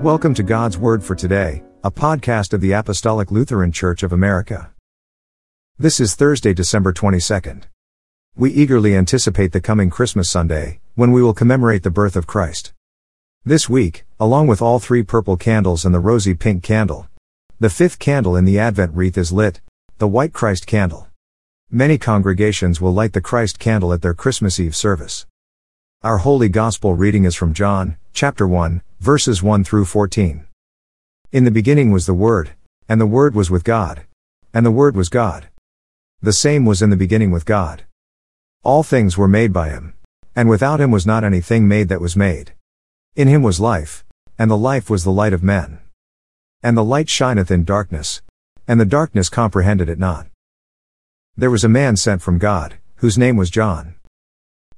Welcome to God's Word for Today, a podcast of the Apostolic Lutheran Church of America. This is Thursday, December 22nd. We eagerly anticipate the coming Christmas Sunday, when we will commemorate the birth of Christ. This week, along with all three purple candles and the rosy pink candle, the fifth candle in the Advent wreath is lit, the white Christ candle. Many congregations will light the Christ candle at their Christmas Eve service. Our holy gospel reading is from John, chapter 1, verses 1 through 14. In the beginning was the Word, and the Word was with God, and the Word was God. The same was in the beginning with God. All things were made by him, and without him was not anything made that was made. In him was life, and the life was the light of men. And the light shineth in darkness, and the darkness comprehended it not. There was a man sent from God, whose name was John.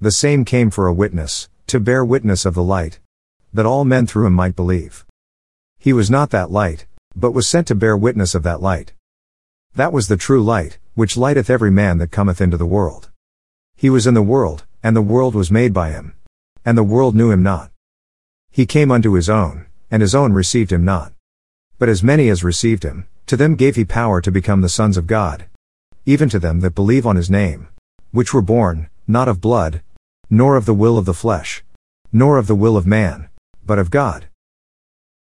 The same came for a witness, to bear witness of the light, that all men through him might believe. He was not that light, but was sent to bear witness of that light. That was the true light, which lighteth every man that cometh into the world. He was in the world, and the world was made by him. And the world knew him not. He came unto his own, and his own received him not. But as many as received him, to them gave he power to become the sons of God, even to them that believe on his name, which were born, not of blood, nor of the will of the flesh, nor of the will of man, but of God.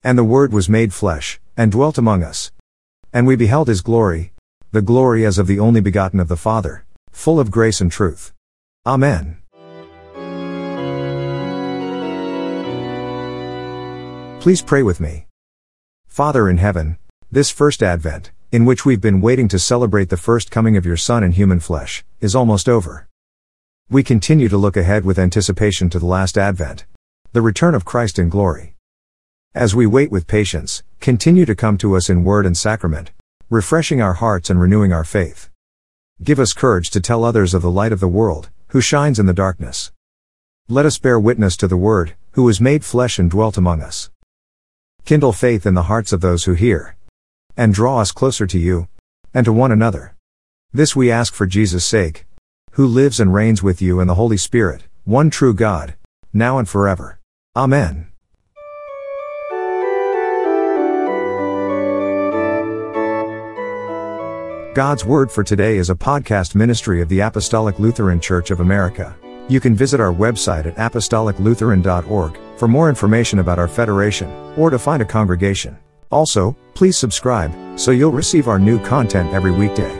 And the Word was made flesh, and dwelt among us. And we beheld his glory, the glory as of the only begotten of the Father, full of grace and truth. Amen. Please pray with me. Father in heaven, this first Advent, in which we've been waiting to celebrate the first coming of your Son in human flesh, is almost over. We continue to look ahead with anticipation to the last Advent, the return of Christ in glory. As we wait with patience, continue to come to us in word and sacrament, refreshing our hearts and renewing our faith. Give us courage to tell others of the light of the world, who shines in the darkness. Let us bear witness to the Word, who was made flesh and dwelt among us. Kindle faith in the hearts of those who hear. And draw us closer to you, and to one another. This we ask for Jesus' sake, who lives and reigns with you in the Holy Spirit, one true God, now and forever. Amen. God's Word for Today is a podcast ministry of the Apostolic Lutheran Church of America. You can visit our website at apostoliclutheran.org for more information about our federation, or to find a congregation. Also, please subscribe, so you'll receive our new content every weekday.